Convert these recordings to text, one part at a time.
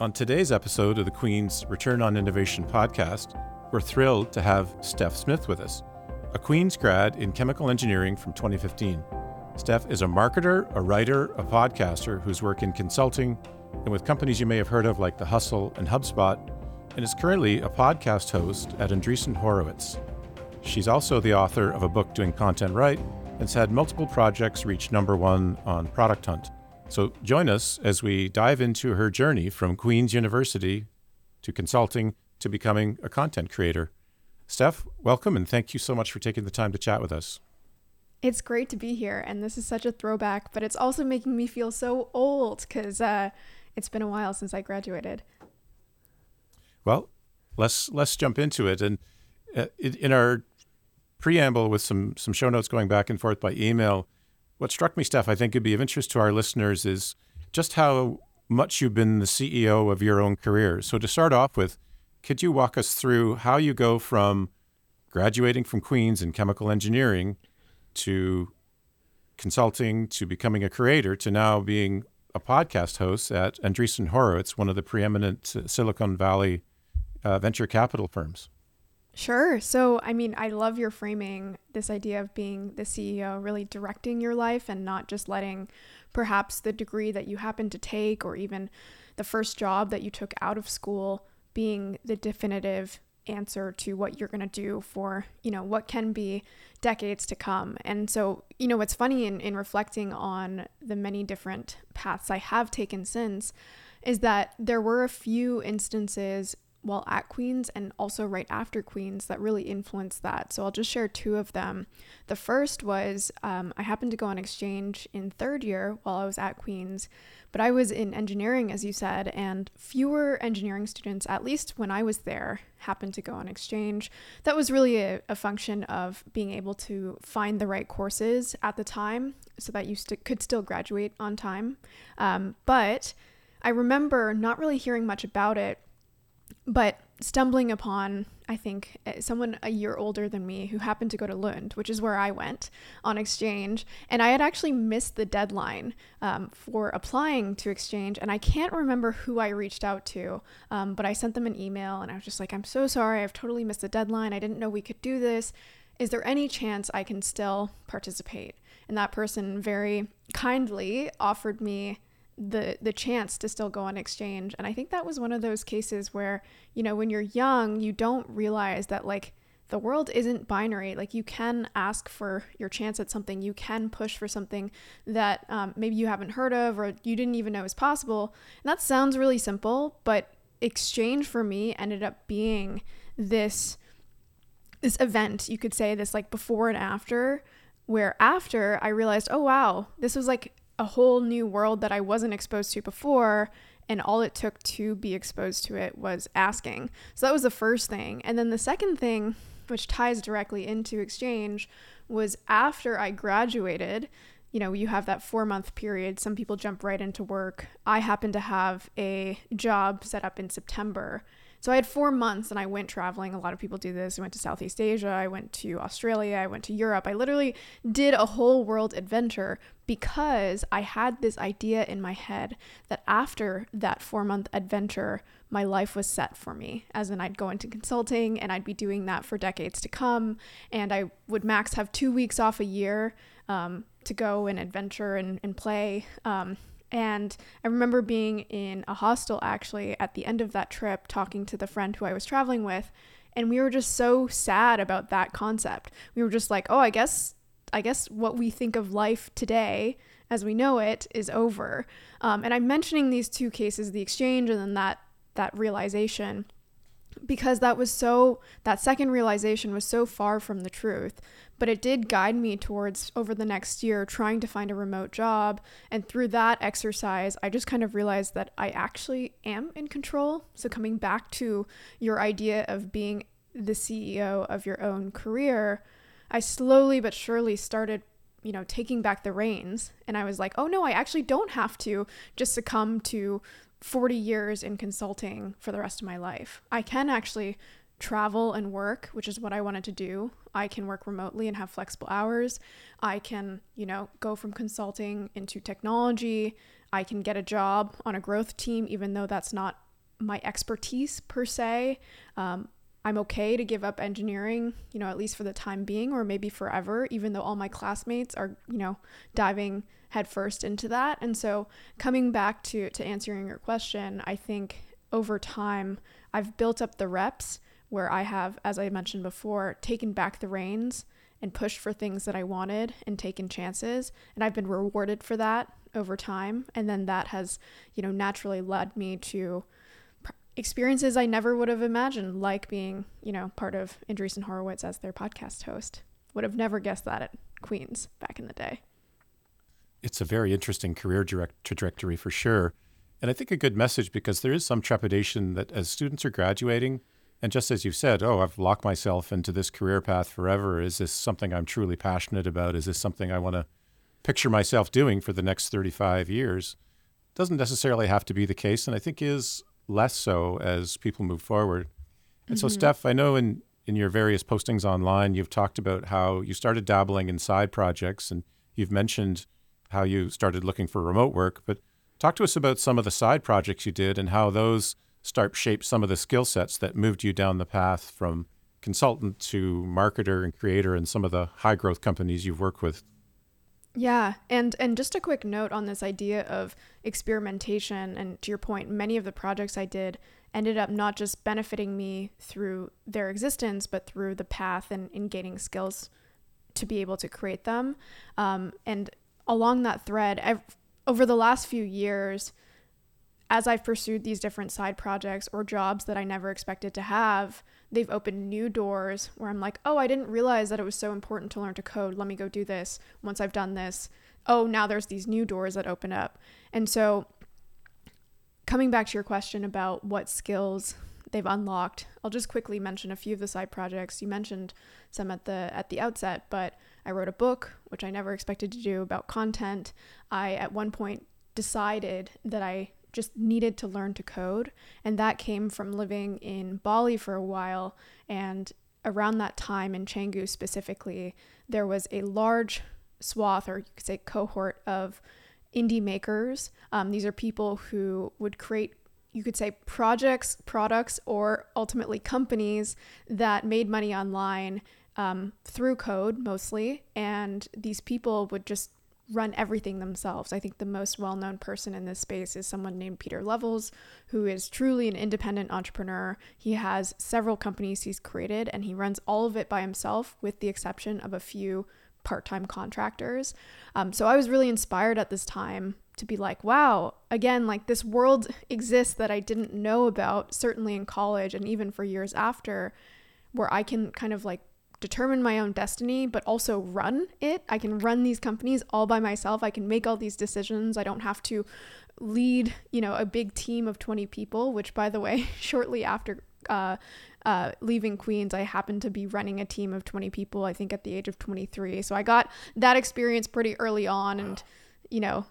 On today's episode of the Queen's Return on Innovation podcast, we're thrilled to have Steph Smith with us, a Queen's grad in chemical engineering from 2015. Steph is a marketer, a writer, a podcaster whose work in consulting and with companies you may have heard of like The Hustle and HubSpot, and is currently a podcast host at Andreessen Horowitz. She's also the author of a book doing content right and has had multiple projects reach number one on Product Hunt. So join us as we dive into her journey from Queen's University to consulting to becoming a content creator. Steph, welcome and thank you so much for taking the time to chat with us. It's great to be here, and this is such a throwback, but it's also making me feel so old because uh, it's been a while since I graduated. Well, let's let's jump into it. And uh, in our preamble, with some some show notes going back and forth by email, what struck me, Steph, I think would be of interest to our listeners is just how much you've been the CEO of your own career. So, to start off with, could you walk us through how you go from graduating from Queens in chemical engineering to consulting to becoming a creator to now being a podcast host at Andreessen Horowitz, one of the preeminent Silicon Valley uh, venture capital firms? Sure. So, I mean, I love your framing this idea of being the CEO, really directing your life and not just letting perhaps the degree that you happen to take or even the first job that you took out of school being the definitive answer to what you're going to do for, you know, what can be decades to come. And so, you know, what's funny in, in reflecting on the many different paths I have taken since is that there were a few instances while at Queens and also right after Queens that really influenced that. So I'll just share two of them. The first was um, I happened to go on exchange in third year while I was at Queens, but I was in engineering, as you said, and fewer engineering students, at least when I was there, happened to go on exchange. That was really a, a function of being able to find the right courses at the time so that you st- could still graduate on time. Um, but I remember not really hearing much about it but stumbling upon, I think, eh, someone a year older than me who happened to go to Lund, which is where I went on exchange. And I had actually missed the deadline um, for applying to exchange. And I can't remember who I reached out to, um, but I sent them an email and I was just like, I'm so sorry. I've totally missed the deadline. I didn't know we could do this. Is there any chance I can still participate? And that person very kindly offered me the the chance to still go on exchange. And i think that was one of those cases where you know when you're young you don't realize that like the world isn't binary. Like you can ask for your chance at something. You can push for something that um, maybe you haven't heard of or you didn't even know is possible. And that sounds really simple but exchange for me ended up being this this event you could say this like before and after where after i realized oh wow this was like a whole new world that I wasn't exposed to before. And all it took to be exposed to it was asking. So that was the first thing. And then the second thing, which ties directly into exchange, was after I graduated. You know, you have that four month period. Some people jump right into work. I happen to have a job set up in September. So I had four months and I went traveling. A lot of people do this. I went to Southeast Asia, I went to Australia, I went to Europe. I literally did a whole world adventure because I had this idea in my head that after that four month adventure, my life was set for me. As in, I'd go into consulting and I'd be doing that for decades to come. And I would max have two weeks off a year um, to go and adventure and, and play. Um, and I remember being in a hostel actually at the end of that trip, talking to the friend who I was traveling with. And we were just so sad about that concept. We were just like, oh, I guess, I guess what we think of life today as we know it is over. Um, and I'm mentioning these two cases, the exchange and then that that realization, because that was so that second realization was so far from the truth but it did guide me towards over the next year trying to find a remote job. And through that exercise, I just kind of realized that I actually am in control. So, coming back to your idea of being the CEO of your own career, I slowly but surely started you know taking back the reins and i was like oh no i actually don't have to just succumb to 40 years in consulting for the rest of my life i can actually travel and work, which is what I wanted to do. I can work remotely and have flexible hours. I can, you know, go from consulting into technology. I can get a job on a growth team, even though that's not my expertise per se. Um, I'm okay to give up engineering, you know, at least for the time being or maybe forever, even though all my classmates are, you know, diving headfirst into that. And so coming back to to answering your question, I think over time I've built up the reps where I have, as I mentioned before, taken back the reins and pushed for things that I wanted and taken chances. And I've been rewarded for that over time. And then that has, you know, naturally led me to experiences I never would have imagined, like being, you know, part of Andreessen Horowitz as their podcast host. Would have never guessed that at Queen's back in the day. It's a very interesting career direct trajectory for sure. And I think a good message because there is some trepidation that as students are graduating, and just as you've said, oh, I've locked myself into this career path forever. Is this something I'm truly passionate about? Is this something I want to picture myself doing for the next 35 years? Doesn't necessarily have to be the case, and I think is less so as people move forward. And mm-hmm. so, Steph, I know in, in your various postings online, you've talked about how you started dabbling in side projects and you've mentioned how you started looking for remote work. But talk to us about some of the side projects you did and how those start shape some of the skill sets that moved you down the path from consultant to marketer and creator in some of the high growth companies you've worked with. Yeah, and and just a quick note on this idea of experimentation and to your point, many of the projects I did ended up not just benefiting me through their existence, but through the path and in gaining skills to be able to create them. Um, and along that thread, I've, over the last few years, as I've pursued these different side projects or jobs that I never expected to have, they've opened new doors where I'm like, oh, I didn't realize that it was so important to learn to code. Let me go do this. Once I've done this, oh, now there's these new doors that open up. And so, coming back to your question about what skills they've unlocked, I'll just quickly mention a few of the side projects. You mentioned some at the at the outset, but I wrote a book, which I never expected to do about content. I at one point decided that I just needed to learn to code. And that came from living in Bali for a while. And around that time in Canggu specifically, there was a large swath, or you could say cohort, of indie makers. Um, these are people who would create you could say projects, products, or ultimately companies that made money online um, through code mostly. And these people would just run everything themselves. I think the most well known person in this space is someone named Pieter Levels, who is truly an independent entrepreneur. He has several companies he's created and he runs all of it by himself, with the exception of a few part time contractors. Um, so I was really inspired at this time to be like, wow, again, like this world exists that I didn't know about, certainly in college and even for years after, where I can kind of like determine my own destiny, but also run it. I can run these companies all by myself. I can make all these decisions. I don't have to lead, you know, a big team of 20 people, which by the way, shortly after uh, uh, leaving Queens, I happened to be running a team of 20 people, I think at the age of 23. So I got that experience pretty early on and, you know,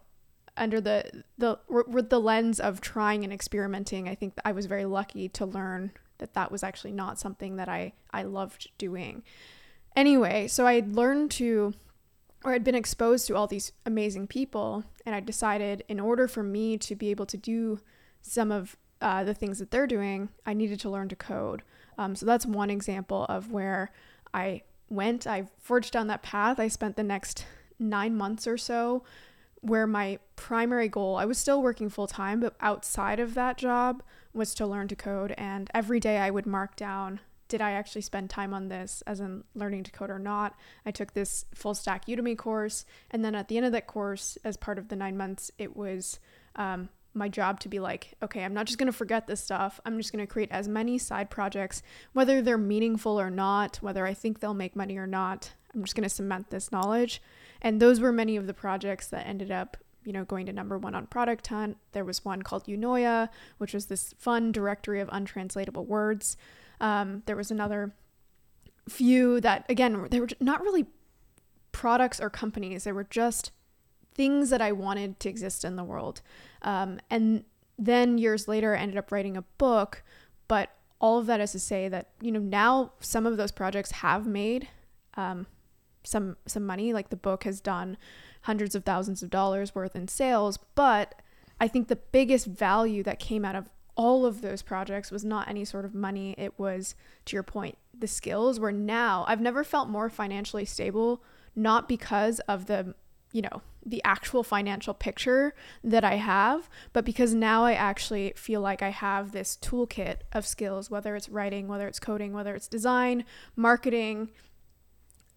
under the the with the lens of trying and experimenting, I think I was very lucky to learn that that was actually not something that I, I loved doing. Anyway, so I had learned to, or I'd been exposed to all these amazing people, and I decided in order for me to be able to do some of uh, the things that they're doing, I needed to learn to code. Um, so that's one example of where I went. I forged down that path. I spent the next nine months or so where my primary goal, I was still working full time, but outside of that job was to learn to code. And every day I would mark down did I actually spend time on this as in learning to code or not? I took this full stack Udemy course. And then at the end of that course, as part of the nine months, it was um, my job to be like, okay, I'm not just going to forget this stuff. I'm just going to create as many side projects, whether they're meaningful or not, whether I think they'll make money or not. I'm just going to cement this knowledge. And those were many of the projects that ended up you know, going to number one on Product Hunt. There was one called Eunoia, which was this fun directory of untranslatable words. Um, there was another few that, again, they were not really products or companies, they were just things that I wanted to exist in the world. Um, and then years later, I ended up writing a book, but all of that is to say that, you know, now some of those projects have made um, some some money like the book has done hundreds of thousands of dollars worth in sales but i think the biggest value that came out of all of those projects was not any sort of money. It was, to your point, the skills where now I've never felt more financially stable, not because of the, you know, the actual financial picture that I have, but because now I actually feel like I have this toolkit of skills, whether it's writing, whether it's coding, whether it's design, marketing,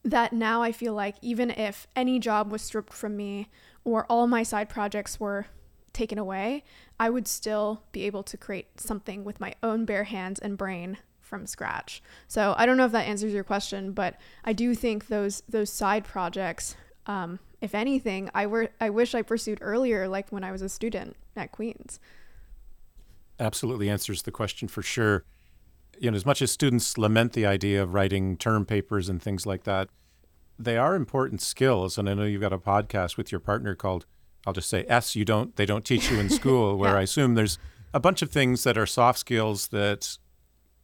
that now I feel like even if any job was stripped from me or all my side projects were taken away, I would still be able to create something with my own bare hands and brain from scratch. So I don't know if that answers your question, but I do think those those side projects, um, if anything, I were I wish I pursued earlier, like when I was a student at Queens. Absolutely answers the question for sure. You know, as much as students lament the idea of writing term papers and things like that, they are important skills. And I know you've got a podcast with your partner called I'll just say S. You don't they don't teach you in school, where. I assume there's a bunch of things that are soft skills that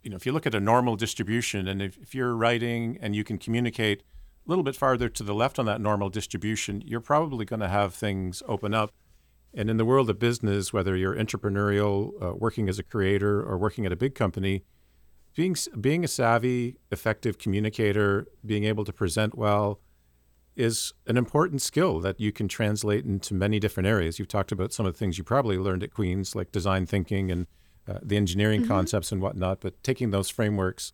you know if you look at a normal distribution and if, if you're writing and you can communicate a little bit farther to the left on that normal distribution, you're probably going to have things open up. And in the world of business, whether you're entrepreneurial, uh, working as a creator, or working at a big company, being being a savvy, effective communicator, being able to present well, is an important skill that you can translate into many different areas. You've talked about some of the things you probably learned at Queens, like design thinking and uh, the engineering mm-hmm. concepts and whatnot. But taking those frameworks,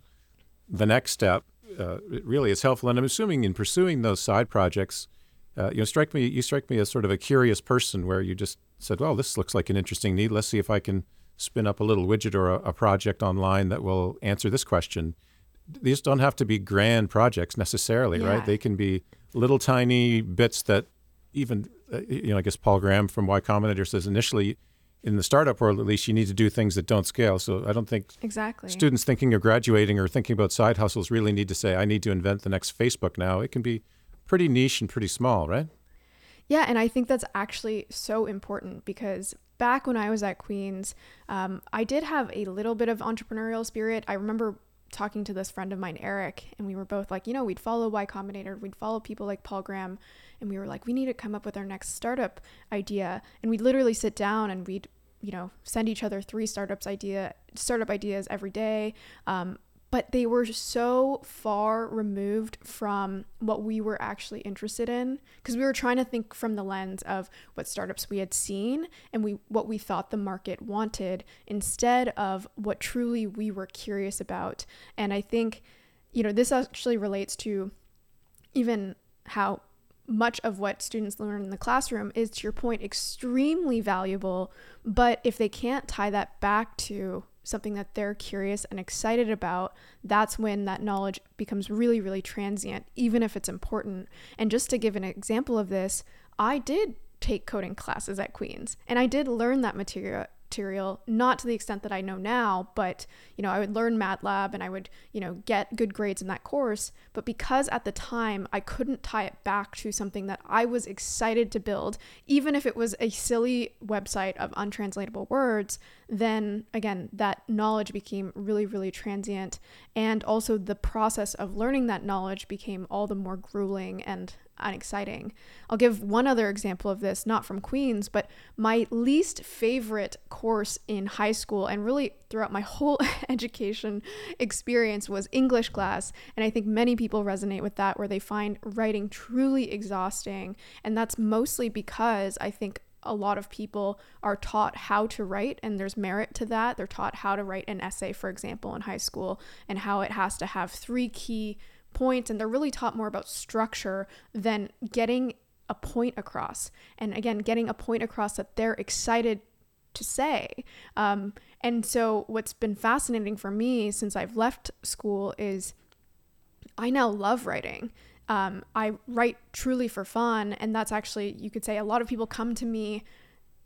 the next step uh, really is helpful. And I'm assuming in pursuing those side projects, uh, you know, strike me you strike me as sort of a curious person, where you just said, "Well, this looks like an interesting need. Let's see if I can spin up a little widget or a, a project online that will answer this question." These don't have to be grand projects necessarily, yeah. right? They can be little tiny bits that even uh, you know I guess Paul Graham from Y Combinator says initially in the startup world at least you need to do things that don't scale. So I don't think exactly students thinking of graduating or thinking about side hustles really need to say I need to invent the next Facebook now. It can be pretty niche and pretty small, right? Yeah, and I think that's actually so important because back when I was at Queens, um, I did have a little bit of entrepreneurial spirit. I remember talking to this friend of mine, Eric, and we were both like, you know, we'd follow Y Combinator, we'd follow people like Paul Graham, and we were like, we need to come up with our next startup idea. And we'd literally sit down and we'd, you know, send each other three startups idea, startup ideas every day. Um, but they were so far removed from what we were actually interested in because we were trying to think from the lens of what startups we had seen and we what we thought the market wanted instead of what truly we were curious about. And i think you know this actually relates to even how much of what students learn in the classroom is to your point extremely valuable but if they can't tie that back to something that they're curious and excited about, that's when that knowledge becomes really, really transient, even if it's important. And just to give an example of this, I did take coding classes at Queens and I did learn that material material, not to the extent that I know now, but you know, I would learn MATLAB and I would, you know, get good grades in that course, but because at the time I couldn't tie it back to something that I was excited to build, even if it was a silly website of untranslatable words, then again, that knowledge became really really transient. And also the process of learning that knowledge became all the more grueling and unexciting. I'll give one other example of this, not from Queens, but my least favorite course in high school and really throughout my whole education experience was English class. And I think many people resonate with that, where they find writing truly exhausting. And that's mostly because I think a lot of people are taught how to write and there's merit to that. They're taught how to write an essay, for example, in high school and how it has to have three key points and they're really taught more about structure than getting a point across. And again, getting a point across that they're excited to say. Um, and so, what's been fascinating for me since I've left school is I now love writing. Um, I write truly for fun. And that's actually, you could say, a lot of people come to me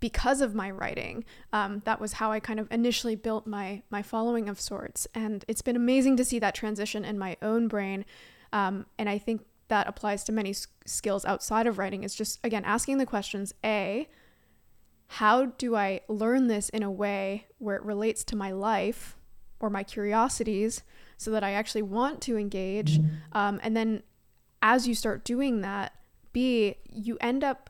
because of my writing. Um, that was how I kind of initially built my my following of sorts, and it's been amazing to see that transition in my own brain. Um, and I think that applies to many s- skills outside of writing. Is just again asking the questions: A, how do I learn this in a way where it relates to my life or my curiosities, so that I actually want to engage? Mm-hmm. Um, and then, as you start doing that, B, you end up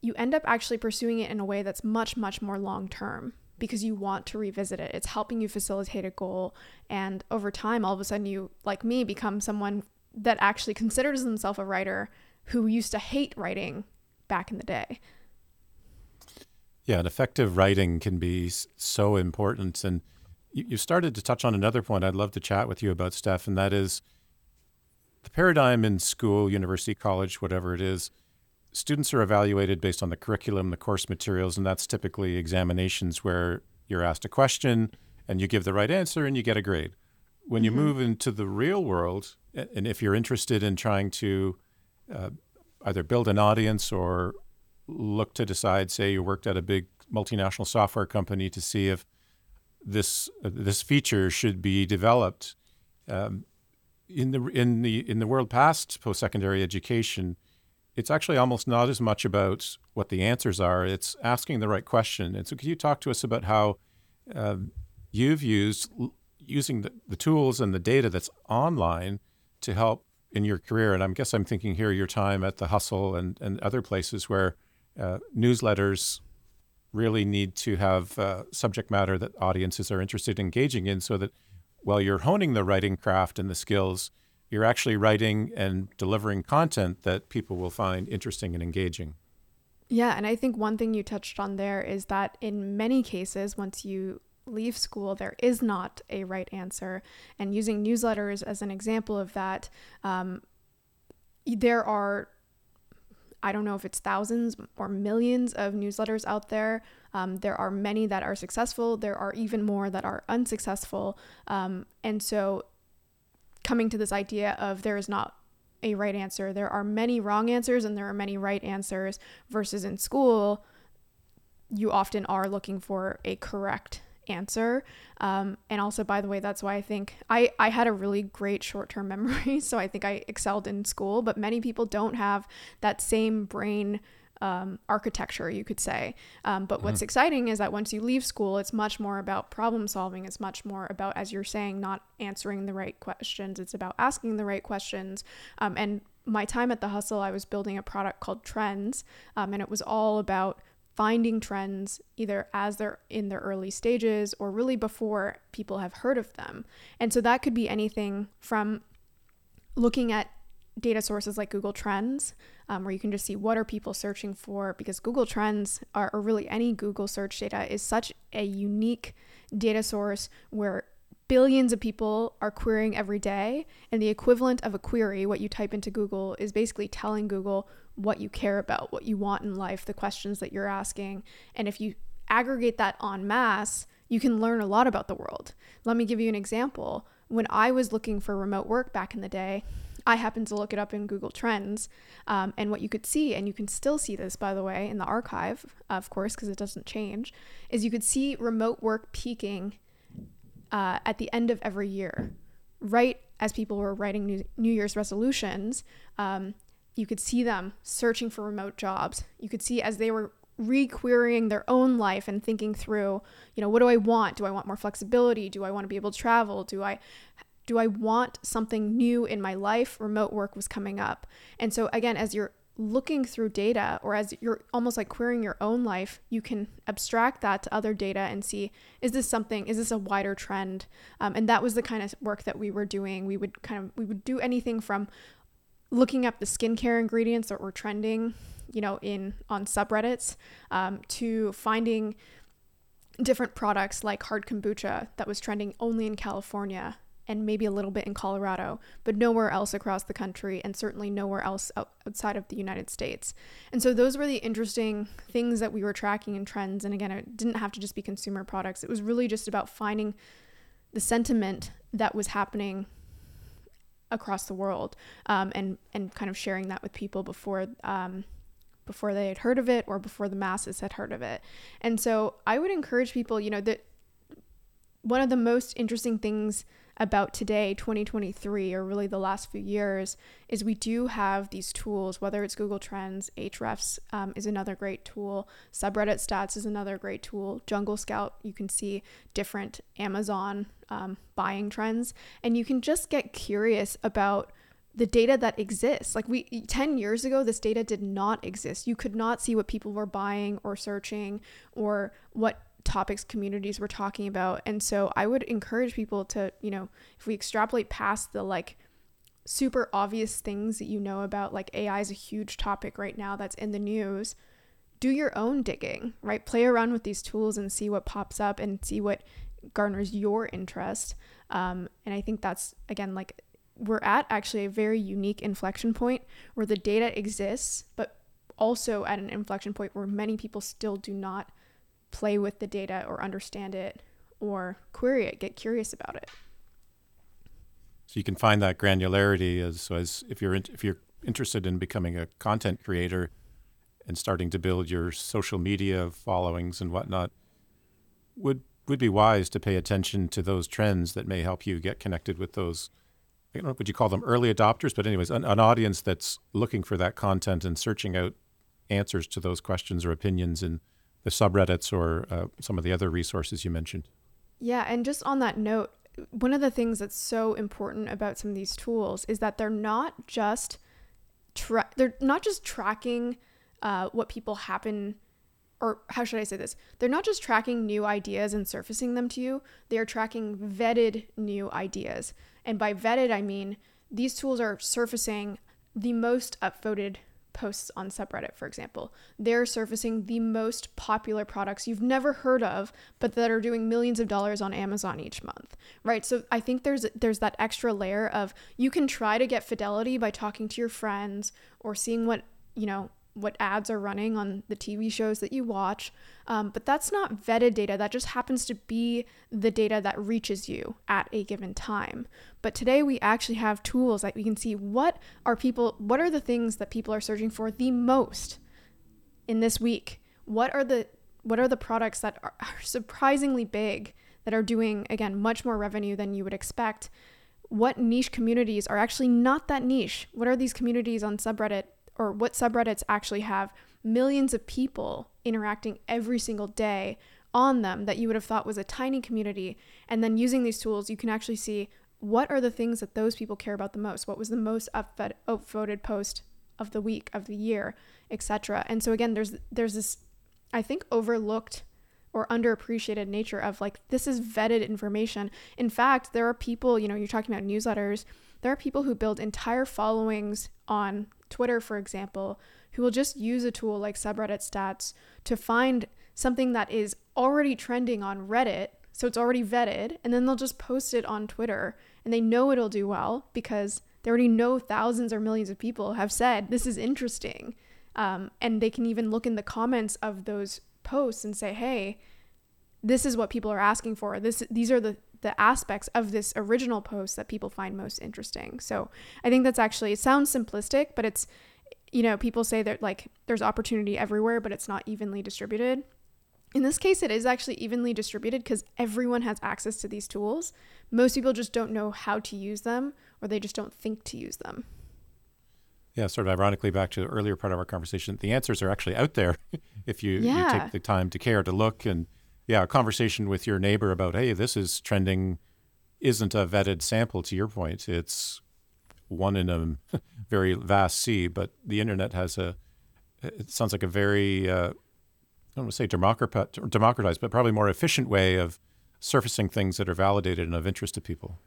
you end up actually pursuing it in a way that's much, much more long term because you want to revisit it. It's helping you facilitate a goal. And over time, all of a sudden, you, like me, become someone that actually considers themselves a writer who used to hate writing back in the day. Yeah, and effective writing can be so important. And you, started to touch on another point I'd love to chat with you about, Steph, and that is the paradigm in school, university, college, whatever it is. Students are evaluated based on the curriculum, the course materials, and that's typically examinations where you're asked a question and you give the right answer and you get a grade. When you mm-hmm. move into the real world, and if you're interested in trying to uh, either build an audience or look to decide, say you worked at a big multinational software company to see if this uh, this feature should be developed. Um, in the in the in the world past post secondary education, it's actually almost not as much about what the answers are. It's asking the right question. And so, could you talk to us about how uh, you've used using the, the tools and the data that's online to help in your career? And I guess I'm thinking here your time at the Hustle and and other places where uh, newsletters really need to have uh, subject matter that audiences are interested in engaging in so that while you're honing the writing craft and the skills, you're actually writing and delivering content that people will find interesting and engaging. Yeah, and I think one thing you touched on there is that in many cases, once you leave school, there is not a right answer. And using newsletters as an example of that, um, there are I don't know if it's thousands or millions of newsletters out there. Um, there are many that are successful. There are even more that are unsuccessful. Um, and so, coming to this idea of there is not a right answer, there are many wrong answers and there are many right answers, versus in school, you often are looking for a correct answer. Um, and also, by the way, that's why I think I, I had a really great short term memory. So I think I excelled in school, but many people don't have that same brain. Um, architecture, you could say. Um, but mm-hmm. what's exciting is that once you leave school, it's much more about problem solving. It's much more about, as you're saying, not answering the right questions. It's about asking the right questions. Um, and my time at the Hustle, I was building a product called Trends, um, and it was all about finding trends either as they're in their early stages or really before people have heard of them. And so that could be anything from looking at data sources like Google Trends, um, where you can just see what are people searching for, because Google Trends are, or really any Google search data is such a unique data source where billions of people are querying every day, and the equivalent of a query, what you type into Google, is basically telling Google what you care about, what you want in life, the questions that you're asking. And if you aggregate that en masse, you can learn a lot about the world. Let me give you an example. When I was looking for remote work back in the day, I happened to look it up in Google Trends. Um, and what you could see, and you can still see this, by the way, in the archive, of course, because it doesn't change, is you could see remote work peaking uh, at the end of every year, right as people were writing New, New Year's resolutions. Um, you could see them searching for remote jobs. You could see as they were requerying their own life and thinking through, you know, what do I want? Do I want more flexibility? Do I want to be able to travel? Do I do I want something new in my life? Remote work was coming up. And so again, as you're looking through data or as you're almost like querying your own life, you can abstract that to other data and see is this something, is this a wider trend? Um, and that was the kind of work that we were doing. We would kind of, we would do anything from looking up the skincare ingredients that were trending, you know, in on subreddits um, to finding different products like hard kombucha that was trending only in California and maybe a little bit in Colorado, but nowhere else across the country, and certainly nowhere else outside of the United States. And so those were the interesting things that we were tracking in trends. And again, it didn't have to just be consumer products, it was really just about finding the sentiment that was happening across the world um, and and kind of sharing that with people before um, before they had heard of it or before the masses had heard of it and so i would encourage people you know that one of the most interesting things about today, 2023, or really the last few years, is we do have these tools, whether it's Google Trends, Ahrefs um, is another great tool, Subreddit Stats is another great tool, Jungle Scout, you can see different Amazon um, buying trends, and you can just get curious about the data that exists. Like we 10 years ago this data did not exist. You could not see what people were buying or searching or what topics communities were talking about. And so I would encourage people to, you know, if we extrapolate past the like super obvious things that you know about, like AI is a huge topic right now that's in the news, do your own digging, right? Play around with these tools and see what pops up and see what garners your interest. Um, and I think that's, again, like we're at actually a very unique inflection point where the data exists, but also at an inflection point where many people still do not play with the data or understand it or query it, get curious about it. So you can find that granularity as as if you're in, if you're interested in becoming a content creator and starting to build your social media followings and whatnot, would would be wise to pay attention to those trends that may help you get connected with those. I don't know, would you call them early adopters? But anyways, an, an audience that's looking for that content and searching out answers to those questions or opinions in the subreddits or uh, some of the other resources you mentioned. Yeah, and just on that note, one of the things that's so important about some of these tools is that they're not just tra- they're not just tracking uh, what people happen or how should I say this? They're not just tracking new ideas and surfacing them to you, they are tracking vetted new ideas. And by vetted, I mean these tools are surfacing the most upvoted posts on subreddit for example they're surfacing the most popular products you've never heard of but that are doing millions of dollars on amazon each month right? So i think there's there's that extra layer of you can try to get fidelity by talking to your friends or seeing what you know what ads are running on the TV shows that you watch. Um, but that's not vetted data. That just happens to be the data that reaches you at a given time. But today we actually have tools that we can see what are people, what are the things that people are searching for the most in this week? What are the what are the products that are, are surprisingly big that are doing again much more revenue than you would expect? What niche communities are actually not that niche? What are these communities on subreddit or what subreddits actually have millions of people interacting every single day on them that you would have thought was a tiny community. And then using these tools, you can actually see what are the things that those people care about the most. What was the most upvoted post of the week, of the year, etc. And so again, there's there's this, I think, overlooked or underappreciated nature of like this is vetted information. In fact, there are people, you know, you're talking about newsletters. There are people who build entire followings on Twitter, for example, who will just use a tool like subreddit stats to find something that is already trending on Reddit. So it's already vetted, and then they'll just post it on Twitter, and they know it'll do well because they already know thousands or millions of people have said this is interesting. Um, and they can even look in the comments of those posts and say, hey, this is what people are asking for. This these are the the aspects of this original post that people find most interesting. So I think that's actually it sounds simplistic, but it's you know, people say that like there's opportunity everywhere, but it's not evenly distributed. In this case, it is actually evenly distributed because everyone has access to these tools. Most people just don't know how to use them or they just don't think to use them. Yeah, sort of ironically, back to the earlier part of our conversation, the answers are actually out there if you, yeah. you take the time to care to look and yeah, a conversation with your neighbor about, hey, this is trending, isn't a vetted sample. To your point, it's one in a very vast sea. But the internet has a, it sounds like a very, uh, I don't want to say democratized, but probably more efficient way of surfacing things that are validated and of interest to people.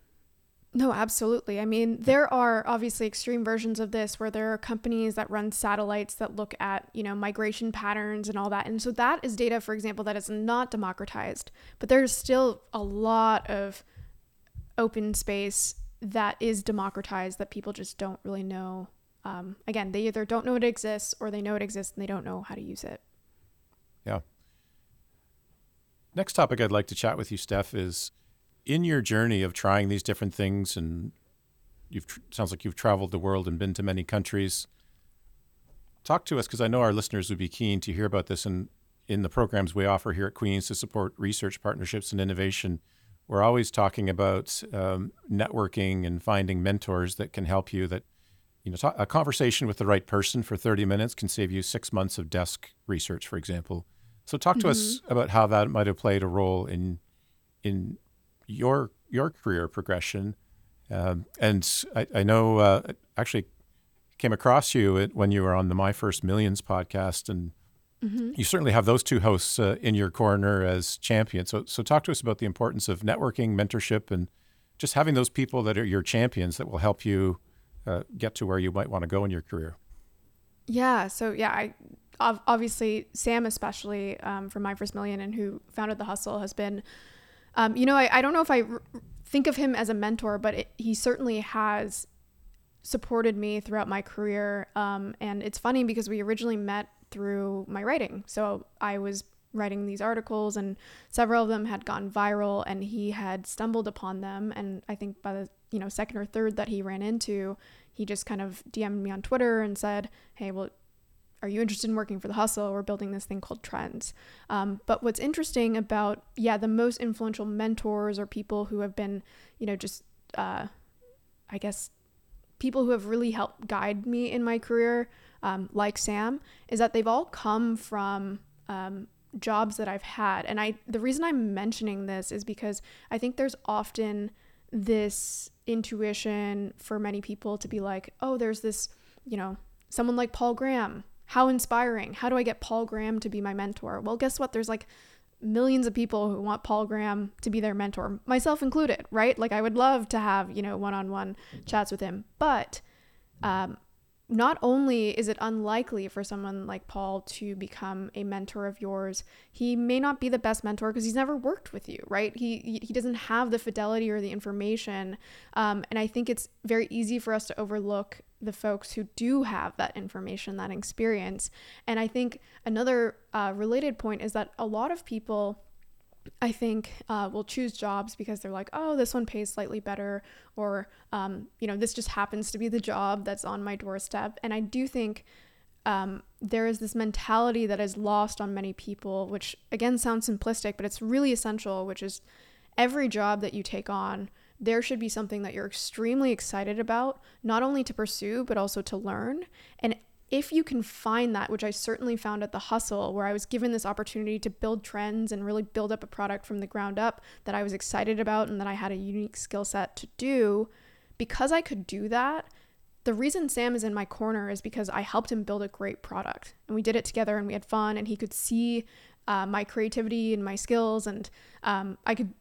No, absolutely. I mean, there are obviously extreme versions of this where there are companies that run satellites that look at, you know, migration patterns and all that. And so that is data, for example, that is not democratized. But there's still a lot of open space that is democratized that people just don't really know. Um, again, they either don't know it exists or they know it exists and they don't know how to use it. Yeah. Next topic I'd like to chat with you, Steph, is in your journey of trying these different things, and you've sounds like you've traveled the world and been to many countries. Talk to us because I know our listeners would be keen to hear about this. And in the programs we offer here at Queens to support research partnerships and innovation, we're always talking about um, networking and finding mentors that can help you. That you know, a conversation with the right person for 30 minutes can save you six months of desk research, for example. So, talk to mm-hmm. us about how that might have played a role in in your your career progression. Um, and I, I know uh, actually came across you when you were on the My First Millions podcast, and mm-hmm. you certainly have those two hosts uh, in your corner as champions. So, so talk to us about the importance of networking, mentorship, and just having those people that are your champions that will help you uh, get to where you might want to go in your career. Yeah. So yeah, I obviously Sam, especially um, from My First Million and who founded the Hustle, has been. Um, you know, I, I don't know if I r- think of him as a mentor, but it, he certainly has supported me throughout my career. Um, and it's funny because we originally met through my writing. So I was writing these articles and several of them had gone viral and he had stumbled upon them and I think by the you know second or third that he ran into he just kind of DM'd me on Twitter and said hey well are you interested in working for the hustle we're building this thing called trends um, but what's interesting about yeah the most influential mentors or people who have been you know just uh, I guess people who have really helped guide me in my career um, like Sam is that they've all come from um, jobs that I've had. And I the reason I'm mentioning this is because I think there's often this intuition for many people to be like, "Oh, there's this, you know, someone like Paul Graham. How inspiring. How do I get Paul Graham to be my mentor?" Well, guess what? There's like millions of people who want Paul Graham to be their mentor, myself included, right? Like I would love to have, you know, one-on-one chats with him. But um, not only is it unlikely for someone like Paul to become a mentor of yours, he may not be the best mentor because he's never worked with you, right? He he doesn't have the fidelity or the information, um, and I think it's very easy for us to overlook the folks who do have that information, that experience. And I think another uh, related point is that a lot of people I think uh, will choose jobs because they're like, oh, this one pays slightly better, or um, you know, this just happens to be the job that's on my doorstep. And I do think um, there is this mentality that is lost on many people, which again sounds simplistic, but it's really essential. Which is every job that you take on, there should be something that you're extremely excited about, not only to pursue but also to learn. And if you can find that, which I certainly found at the hustle, where I was given this opportunity to build trends and really build up a product from the ground up that I was excited about and that I had a unique skill set to do, because I could do that, the reason Sam is in my corner is because I helped him build a great product and we did it together and we had fun and he could see uh, my creativity and my skills and um, I could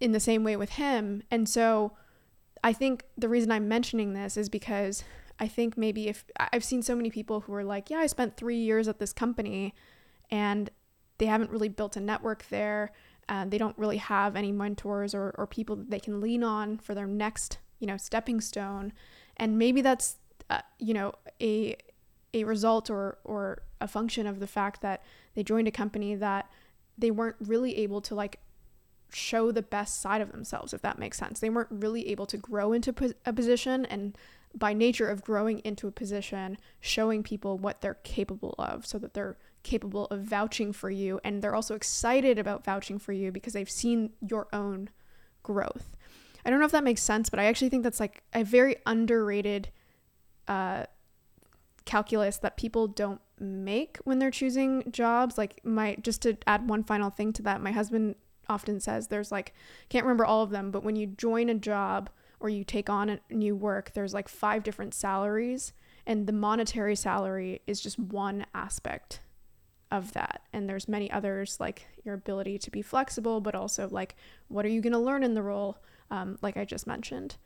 in the same way with him. And so I think the reason I'm mentioning this is because I think maybe if I've seen so many people who are like, yeah, I spent three years at this company and they haven't really built a network there. and they don't really have any mentors or, or people that they can lean on for their next, you know, stepping stone. And maybe that's, uh, you know, a, a result or, or a function of the fact that they joined a company that they weren't really able to like show the best side of themselves, if that makes sense. They weren't really able to grow into a position and by nature of growing into a position, showing people what they're capable of so that they're capable of vouching for you. And they're also excited about vouching for you because they've seen your own growth. I don't know if that makes sense, but I actually think that's like a very underrated uh, calculus that people don't make when they're choosing jobs. Like, my just to add one final thing to that, my husband often says there's like, can't remember all of them, but when you join a job, or you take on a new work, there's like five different salaries, and the monetary salary is just one aspect of that. And there's many others like your ability to be flexible, but also like what are you going to learn in the role, um, like I just mentioned.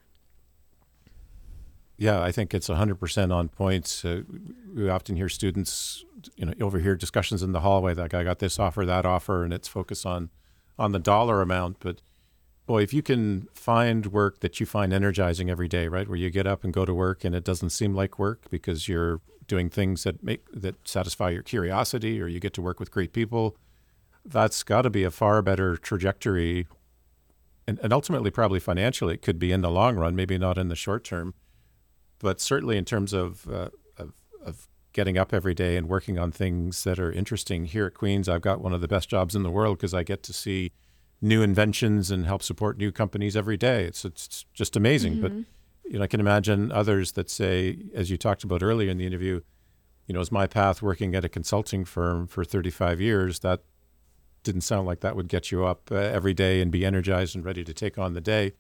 Yeah, I think it's 100% on points. Uh, we often hear students, you know, overhear discussions in the hallway. That I got this offer, that offer, and it's focused on on the dollar amount. But boy, if you can find work that you find energizing every day, right, where you get up and go to work and it doesn't seem like work because you're doing things that make that satisfy your curiosity, or you get to work with great people, that's got to be a far better trajectory, and, and ultimately probably financially it could be in the long run, maybe not in the short term, but certainly in terms of uh, of, of getting up every day and working on things that are interesting. Here at Queens, I've got one of the best jobs in the world because I get to see new inventions and help support new companies every day. It's it's just amazing. Mm-hmm. But you know, I can imagine others that say, as you talked about earlier in the interview, you know, as my path working at a consulting firm for 35 years, that didn't sound like that would get you up uh, every day and be energized and ready to take on the day.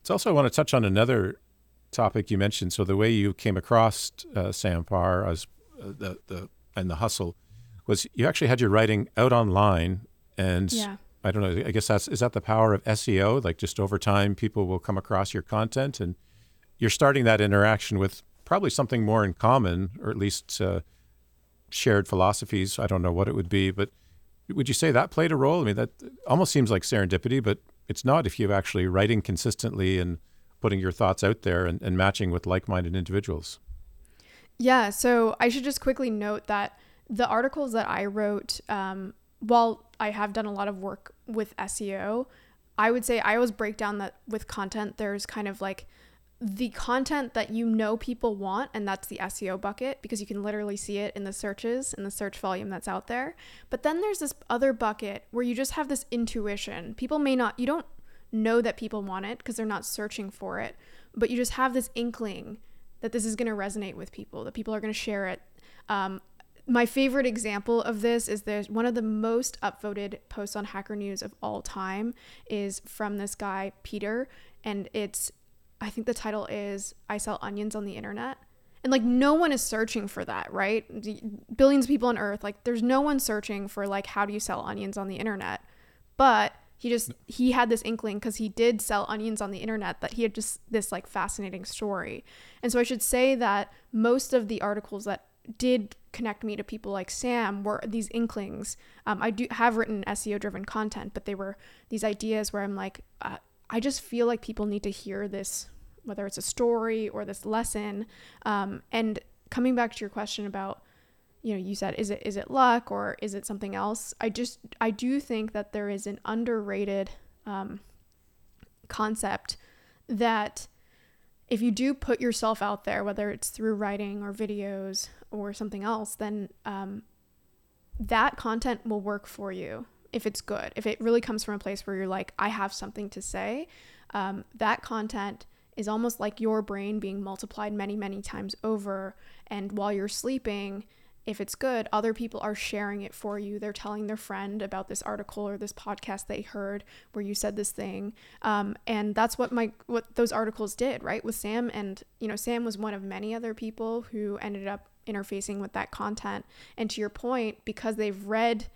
It's also I want to touch on another topic you mentioned. So the way you came across uh, Sam Parr as uh, the the and the hustle was you actually had your writing out online, and Yeah. I don't know. I guess that's is that the power of SEO. Like just over time, people will come across your content, and you're starting that interaction with probably something more in common, or at least uh, shared philosophies. I don't know what it would be, but would you say that played a role? I mean, that almost seems like serendipity, but it's not if you're actually writing consistently and putting your thoughts out there and, and matching with like-minded individuals. Yeah, so I should just quickly note that the articles that I wrote, um, while I have done a lot of work with SEO, I would say I always break down that with content, there's kind of like the content that you know people want, and that's the SEO bucket because you can literally see it in the searches, in the search volume that's out there. But then there's this other bucket where you just have this intuition. People may not, you don't know that people want it because they're not searching for it, but you just have this inkling that this is going to resonate with people, that people are going to share it. Um, my favorite example of this is there's one of the most upvoted posts on Hacker News of all time is from this guy Peter, and it's I think the title is I sell onions on the internet. And like no one is searching for that, right? Billions of people on earth, like there's no one searching for like how do you sell onions on the internet. But he just he had this inkling because he did sell onions on the internet that he had just this like fascinating story. And so i should say that most of the articles that did connect me to people like sam were these inklings. Um, i do have written seo driven content but they were these ideas where i'm like uh, i just feel like people need to hear this whether it's a story or this lesson. Um, and coming back to your question about you know you said is it is it luck or is it something else? I just i do think that there is an underrated um, concept that if you do put yourself out there whether it's through writing or videos or something else then um, that content will work for you if it's good. If it really comes from a place where you're like i have something to say um, that content is almost like your brain being multiplied many many times over. And while you're sleeping if it's good, other people are sharing it for you. They're telling their friend about this article or this podcast they heard where you said this thing, um, and that's what my what those articles did, right? With Sam, and you know, Sam was one of many other people who ended up interfacing with that content. And to your point, because they've read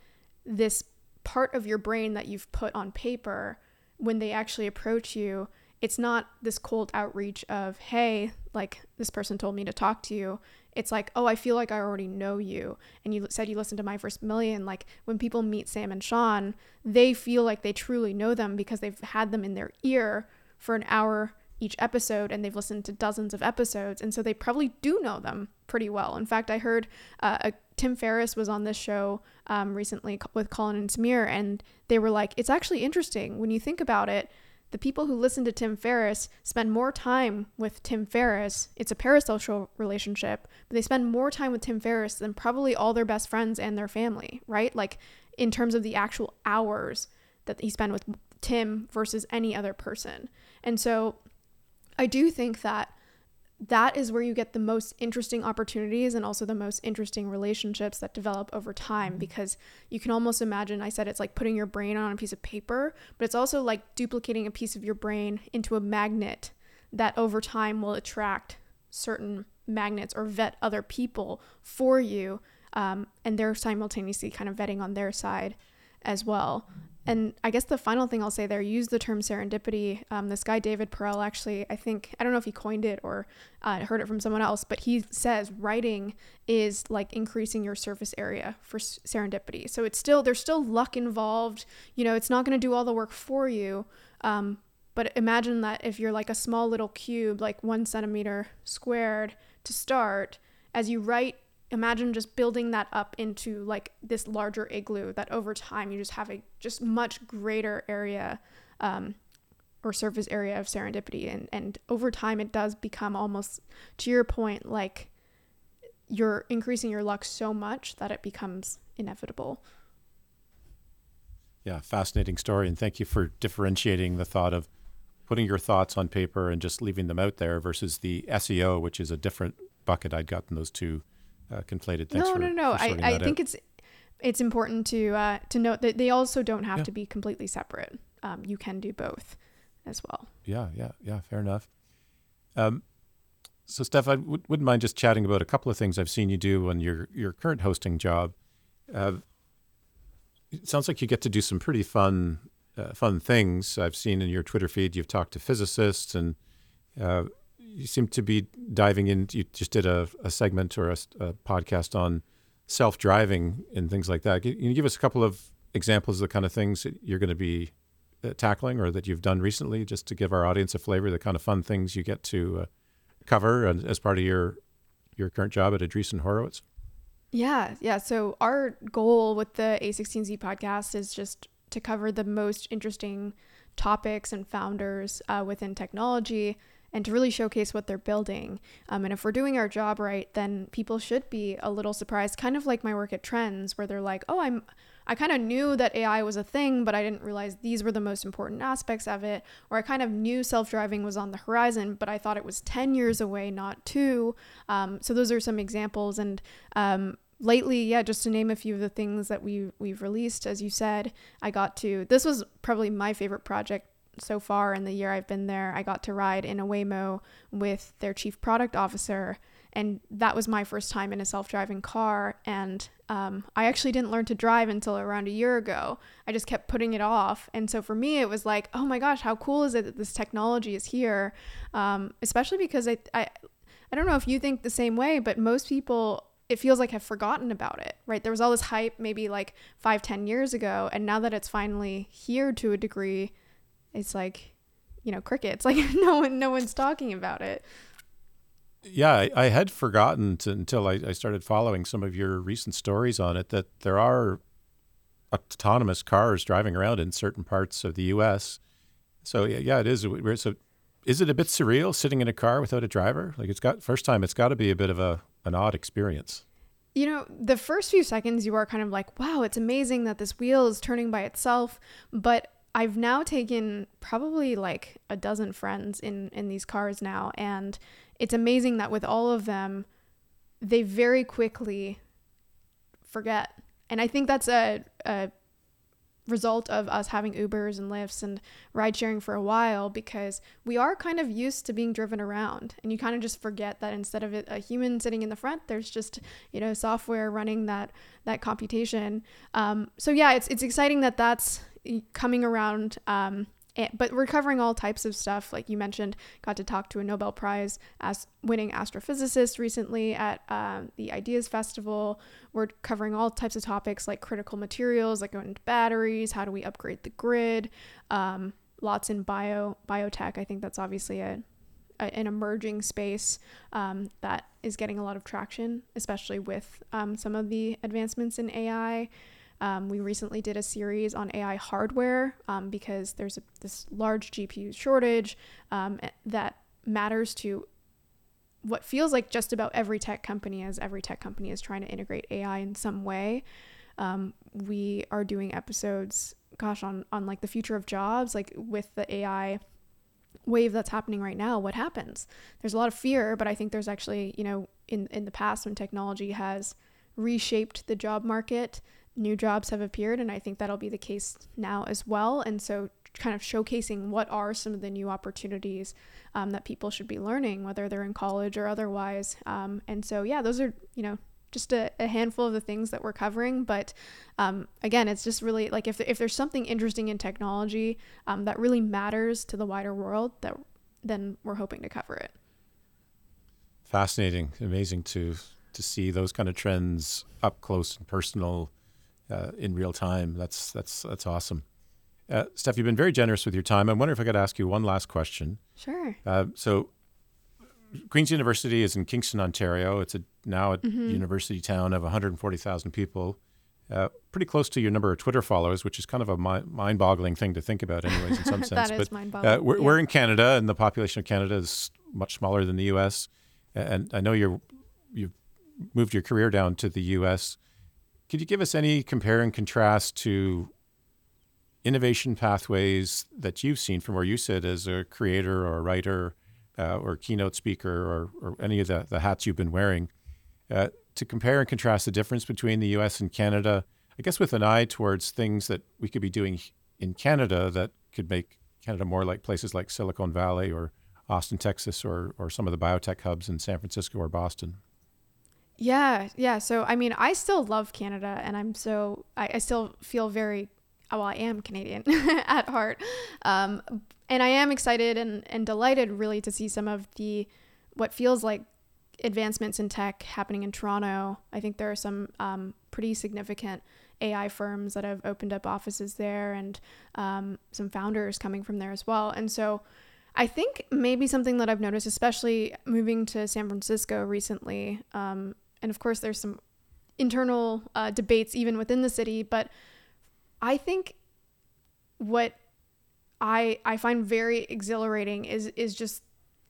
this part of your brain that you've put on paper, when they actually approach you, it's not this cold outreach of, hey, like this person told me to talk to you it's like, oh, I feel like I already know you. And you said you listened to my first million. Like when people meet Sam and Sean, they feel like they truly know them because they've had them in their ear for an hour each episode and they've listened to dozens of episodes. And so they probably do know them pretty well. In fact, I heard uh, a, Tim Ferriss was on this show um, recently with Colin and Samir, and they were like, it's actually interesting when you think about it the people who listen to Tim Ferriss spend more time with Tim Ferriss. It's a parasocial relationship, but they spend more time with Tim Ferriss than probably all their best friends and their family, right? Like in terms of the actual hours that he spend with Tim versus any other person. And so I do think that that is where you get the most interesting opportunities and also the most interesting relationships that develop over time mm-hmm. because you can almost imagine I said it's like putting your brain on a piece of paper, but it's also like duplicating a piece of your brain into a magnet that over time will attract certain magnets or vet other people for you. Um, and they're simultaneously kind of vetting on their side as well. And I guess the final thing I'll say there, use the term serendipity. Um, this guy, David Perell, actually, I think, I don't know if he coined it or uh, heard it from someone else, but he says writing is like increasing your surface area for serendipity. So it's still, there's still luck involved. You know, it's not going to do all the work for you. Um, but imagine that if you're like a small little cube, like one centimeter squared to start, as you write imagine just building that up into like this larger igloo that over time you just have a just much greater area um, or surface area of serendipity. And and over time it does become almost to your point like you're increasing your luck so much that it becomes inevitable. Yeah fascinating story. And thank you for differentiating the thought of putting your thoughts on paper and just leaving them out there versus the SEO which is a different bucket I'd gotten those two uh, conflated. Thanks no, for, no, no. I, I think out. it's it's important to uh, to note that they also don't have yeah. to be completely separate. Um, you can do both as well. Yeah, yeah, yeah. Fair enough. Um, so, Steph, I w- wouldn't mind just chatting about a couple of things I've seen you do on your your current hosting job. Uh, it sounds like you get to do some pretty fun, uh, fun things. I've seen in your Twitter feed you've talked to physicists, and uh, you seem to be diving in. You just did a, a segment or a, a podcast on self-driving and things like that. Can you give us a couple of examples of the kind of things that you're going to be uh, tackling or that you've done recently, just to give our audience a flavor, the kind of fun things you get to uh, cover as part of your your current job at Andreessen Horowitz? Yeah, yeah. So our goal with the A16Z podcast is just to cover the most interesting topics and founders uh, within technology and to really showcase what they're building. Um, and if we're doing our job right, then people should be a little surprised, kind of like my work at Trends, where they're like, oh, I'm I kind of knew that AI was a thing, but I didn't realize these were the most important aspects of it. Or I kind of knew self driving was on the horizon, but I thought it was 10 years away, not two. Um, so those are some examples. And um, lately, yeah, just to name a few of the things that we we've released, as you said, I got to. This was probably my favorite project so far in the year I've been there. I got to ride in a Waymo with their chief product officer and that was my first time in a self-driving car and um, i actually didn't learn to drive until around a year ago i just kept putting it off and so for me it was like oh my gosh how cool is it that this technology is here um, especially because I, I i don't know if you think the same way but most people it feels like have forgotten about it right there was all this hype maybe like five ten years ago and now that it's finally here to a degree it's like you know crickets like no one no one's talking about it yeah, I, I had forgotten to, until I, I, started following some of your recent stories on it that there are autonomous cars driving around in certain parts of the U.S. So yeah, yeah, it is. So is it a bit surreal sitting in a car without a driver? Like it's got first time, it's got to be a bit of a an odd experience. You know, the first few seconds you are kind of like, wow, it's amazing that this wheel is turning by itself, but I've now taken probably like a dozen friends in in these cars now and it's amazing that with all of them, they very quickly forget. And I think that's a, a result of us having Ubers and Lyfts and ride sharing for a while because we are kind of used to being driven around and you kind of just forget that instead of a human sitting in the front there's just you know software running that that computation um, so yeah it's it's exciting that that's coming around um, but we're covering all types of stuff. Like you mentioned, got to talk to a Nobel Prize as winning astrophysicist recently at um, the Ideas Festival. We're covering all types of topics like critical materials, like going into batteries, how do we upgrade the grid, um, lots in bio biotech. I think that's obviously a, a an emerging space um, that is getting a lot of traction, especially with um, some of the advancements in AI. Um, we recently did a series on AI hardware um, because there's a, this large GPU shortage um, that matters to what feels like just about every tech company, as every tech company is trying to integrate AI in some way. Um, we are doing episodes, gosh, on on like the future of jobs, like with the AI wave that's happening right now what happens there's a lot of fear but i think there's actually you know in in the past when technology has reshaped the job market new jobs have appeared, and I think that'll be the case now as well. And so, kind of showcasing what are some of the new opportunities um, that people should be learning, whether they're in college or otherwise. Um, and so, yeah, those are, you know, just a, a, handful of the things that we're covering. But um, again, it's just really like if, if there's something interesting in technology um, that really matters to the wider world, that then we're hoping to cover it. Fascinating, amazing to to see those kind of trends up close and personal uh, in real time. That's that's that's awesome. Uh, Steph, you've been very generous with your time. I wonder if I could ask you one last question. Sure. Uh, so, Queen's University is in Kingston, Ontario. It's a, now a mm-hmm. university town of 140,000 people. Uh, pretty close to your number of Twitter followers, which is kind of a mi- mind-boggling thing to think about, anyways, in some sense. that but, is mind-boggling. Uh, we're, yeah. we're in Canada, and the population of Canada is much smaller than the U.S. And I know you're you've moved your career down to the U.S. Could you give us any compare and contrast to innovation pathways that you've seen from where you sit as a creator or a writer uh, or keynote speaker or, or any of the, the hats you've been wearing uh, to compare and contrast the difference between the US and Canada, I guess with an eye towards things that we could be doing in Canada that could make Canada more like places like Silicon Valley or Austin, Texas, or, or some of the biotech hubs in San Francisco or Boston? Yeah, yeah. So I mean, I still love Canada, and I'm so I, I still feel very well. I am Canadian at heart, um, and I am excited and and delighted really to see some of the what feels like advancements in tech happening in Toronto. I think there are some um, pretty significant AI firms that have opened up offices there, and um, some founders coming from there as well. And so. I think maybe something that I've noticed, especially moving to San Francisco recently, um, and of course there's some internal uh, debates even within the city but i think what i i find very exhilarating is is just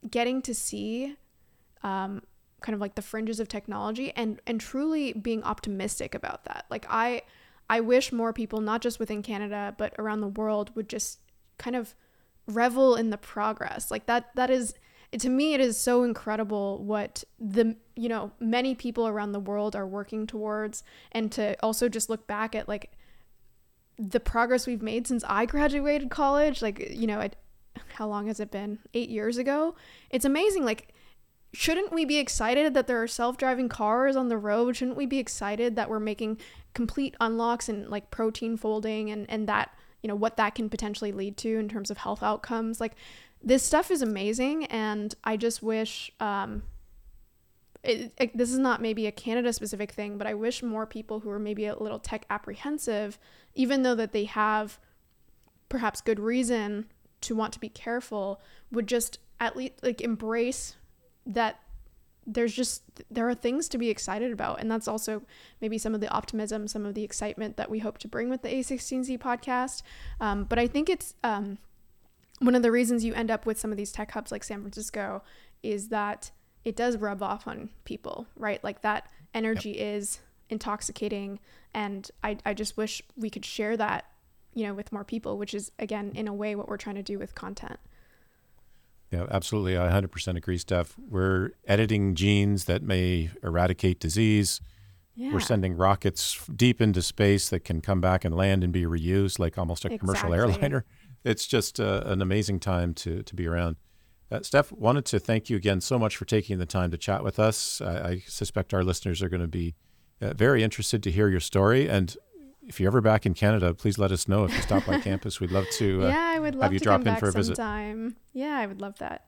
getting to see um, kind of like the fringes of technology and and truly being optimistic about that. Like i i wish more people not just within canada but around the world would just kind of revel in the progress. Like that that is to me it is so incredible what the you know many people around the world are working towards. And to also just look back at like the progress we've made since I graduated college like you know it, how long has it been? 8 years ago? It's amazing. Like shouldn't we be excited that there are self-driving cars on the road? Shouldn't we be excited that we're making complete unlocks and like protein folding and and that you know what that can potentially lead to in terms of health outcomes? Like this stuff is amazing and i just wish um, it, it, this is not maybe a canada specific thing but i wish more people who are maybe a little tech apprehensive even though that they have perhaps good reason to want to be careful would just at least like embrace that there's just there are things to be excited about. And that's also maybe some of the optimism some of the excitement that we hope to bring with the a16z podcast. Um, but i think it's um, one of the reasons you end up with some of these tech hubs like San Francisco is that it does rub off on people, right? Like that energy yep. is intoxicating. And I, I just wish we could share that, you know, with more people, which is, again, in a way, what we're trying to do with content. Yeah, absolutely. I 100% agree, Steph. We're editing genes that may eradicate disease. Yeah. We're sending rockets deep into space that can come back and land and be reused, like almost a exactly. commercial airliner it's just uh, an amazing time to to be around. Uh, Steph, wanted to thank you again so much for taking the time to chat with us. I, I suspect our listeners are going to be uh, very interested to hear your story. And if you're ever back in Canada, please let us know if you stop by campus. We'd love to. Uh, yeah, I would love have you to drop in for a visit. Sometime. Yeah, I would love that.